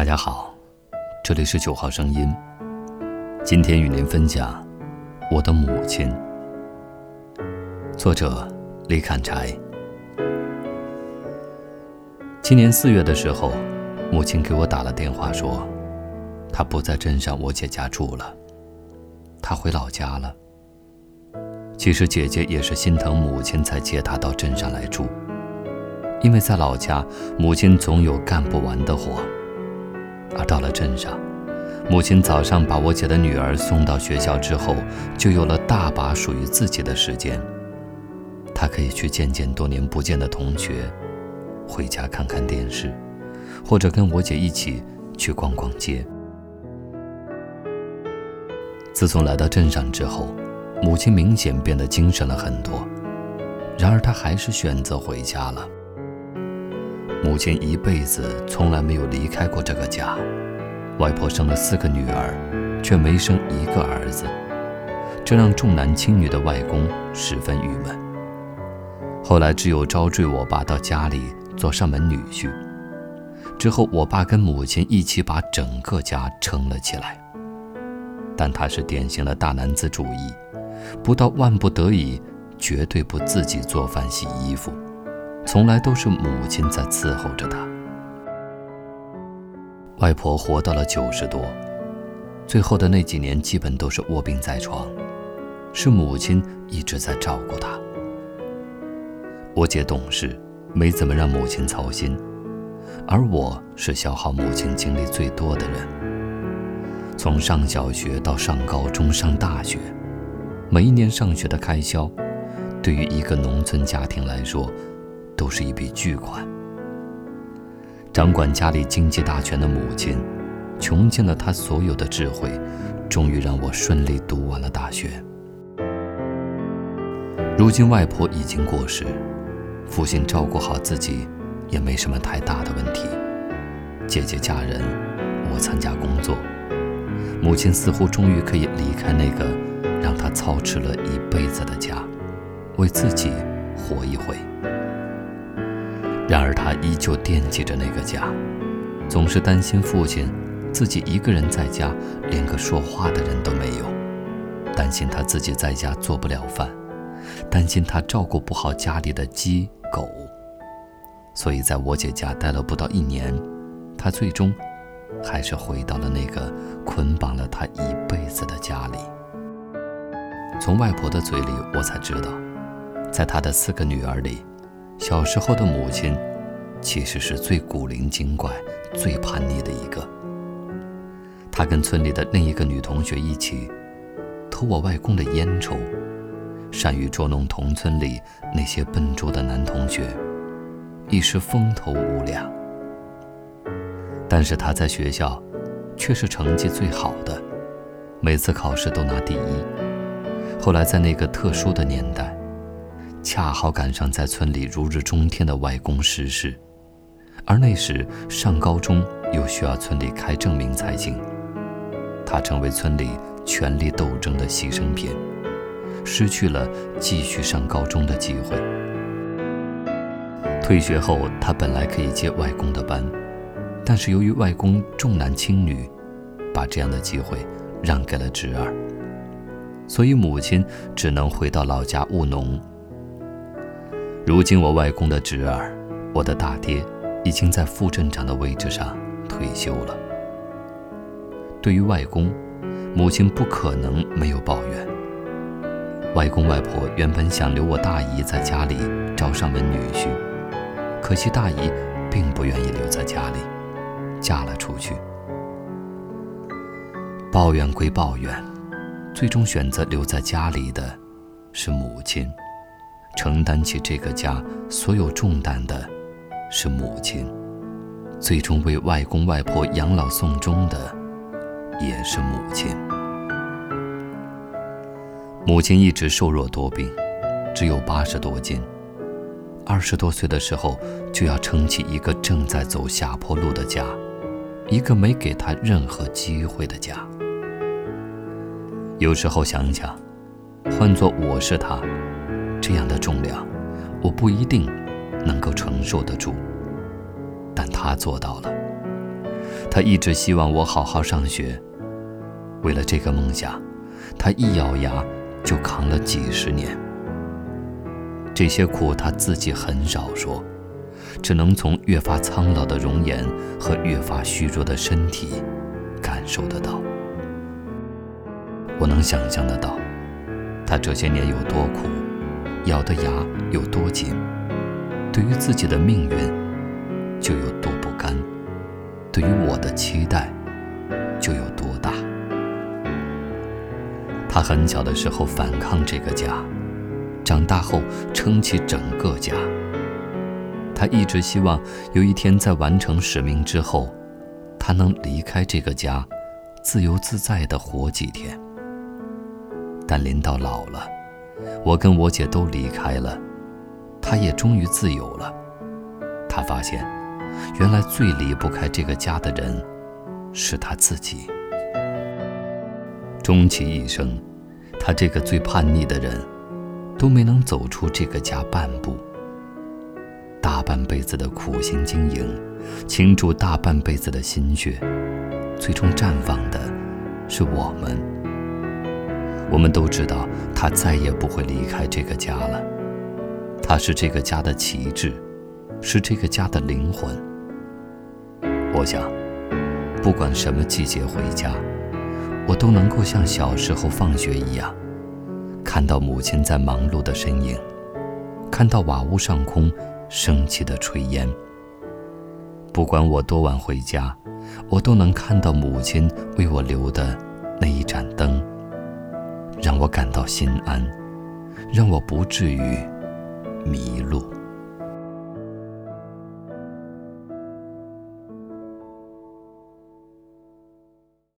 大家好，这里是九号声音。今天与您分享我的母亲。作者李砍柴。今年四月的时候，母亲给我打了电话，说她不在镇上我姐家住了，她回老家了。其实姐姐也是心疼母亲，才接她到镇上来住，因为在老家，母亲总有干不完的活。而到了镇上，母亲早上把我姐的女儿送到学校之后，就有了大把属于自己的时间。她可以去见见多年不见的同学，回家看看电视，或者跟我姐一起去逛逛街。自从来到镇上之后，母亲明显变得精神了很多。然而，她还是选择回家了。母亲一辈子从来没有离开过这个家。外婆生了四个女儿，却没生一个儿子，这让重男轻女的外公十分郁闷。后来只有招赘我爸到家里做上门女婿。之后，我爸跟母亲一起把整个家撑了起来。但他是典型的大男子主义，不到万不得已，绝对不自己做饭洗衣服。从来都是母亲在伺候着他。外婆活到了九十多，最后的那几年基本都是卧病在床，是母亲一直在照顾她。我姐懂事，没怎么让母亲操心，而我是消耗母亲精力最多的人。从上小学到上高中、上大学，每一年上学的开销，对于一个农村家庭来说。都是一笔巨款。掌管家里经济大权的母亲，穷尽了她所有的智慧，终于让我顺利读完了大学。如今外婆已经过世，父亲照顾好自己，也没什么太大的问题。姐姐嫁人，我参加工作，母亲似乎终于可以离开那个让她操持了一辈子的家，为自己活一回。然而，他依旧惦记着那个家，总是担心父亲自己一个人在家，连个说话的人都没有；担心他自己在家做不了饭，担心他照顾不好家里的鸡狗。所以，在我姐家待了不到一年，他最终还是回到了那个捆绑了他一辈子的家里。从外婆的嘴里，我才知道，在他的四个女儿里。小时候的母亲，其实是最古灵精怪、最叛逆的一个。她跟村里的另一个女同学一起偷我外公的烟抽，善于捉弄同村里那些笨拙的男同学，一时风头无两。但是她在学校却是成绩最好的，每次考试都拿第一。后来在那个特殊的年代。恰好赶上在村里如日中天的外公逝世，而那时上高中又需要村里开证明才行，他成为村里权力斗争的牺牲品，失去了继续上高中的机会。退学后，他本来可以接外公的班，但是由于外公重男轻女，把这样的机会让给了侄儿，所以母亲只能回到老家务农。如今，我外公的侄儿，我的大爹，已经在副镇长的位置上退休了。对于外公，母亲不可能没有抱怨。外公外婆原本想留我大姨在家里招上门女婿，可惜大姨并不愿意留在家里，嫁了出去。抱怨归抱怨，最终选择留在家里的，是母亲。承担起这个家所有重担的，是母亲；最终为外公外婆养老送终的，也是母亲。母亲一直瘦弱多病，只有八十多斤。二十多岁的时候，就要撑起一个正在走下坡路的家，一个没给她任何机会的家。有时候想想，换做我是她。这样的重量，我不一定能够承受得住。但他做到了，他一直希望我好好上学。为了这个梦想，他一咬牙就扛了几十年。这些苦他自己很少说，只能从越发苍老的容颜和越发虚弱的身体感受得到。我能想象得到，他这些年有多苦，咬的牙有多紧，对于自己的命运就有多不甘，对于我的期待就有多大。他很小的时候反抗这个家，长大后撑起整个家。他一直希望有一天在完成使命之后，他能离开这个家，自由自在地活几天。但临到老了，我跟我姐都离开了，他也终于自由了。他发现，原来最离不开这个家的人，是他自己。终其一生，他这个最叛逆的人，都没能走出这个家半步。大半辈子的苦心经营，倾注大半辈子的心血，最终绽放的，是我们。我们都知道，他再也不会离开这个家了。他是这个家的旗帜，是这个家的灵魂。我想，不管什么季节回家。我都能够像小时候放学一样，看到母亲在忙碌的身影，看到瓦屋上空升起的炊烟。不管我多晚回家，我都能看到母亲为我留的那一盏灯，让我感到心安，让我不至于迷路。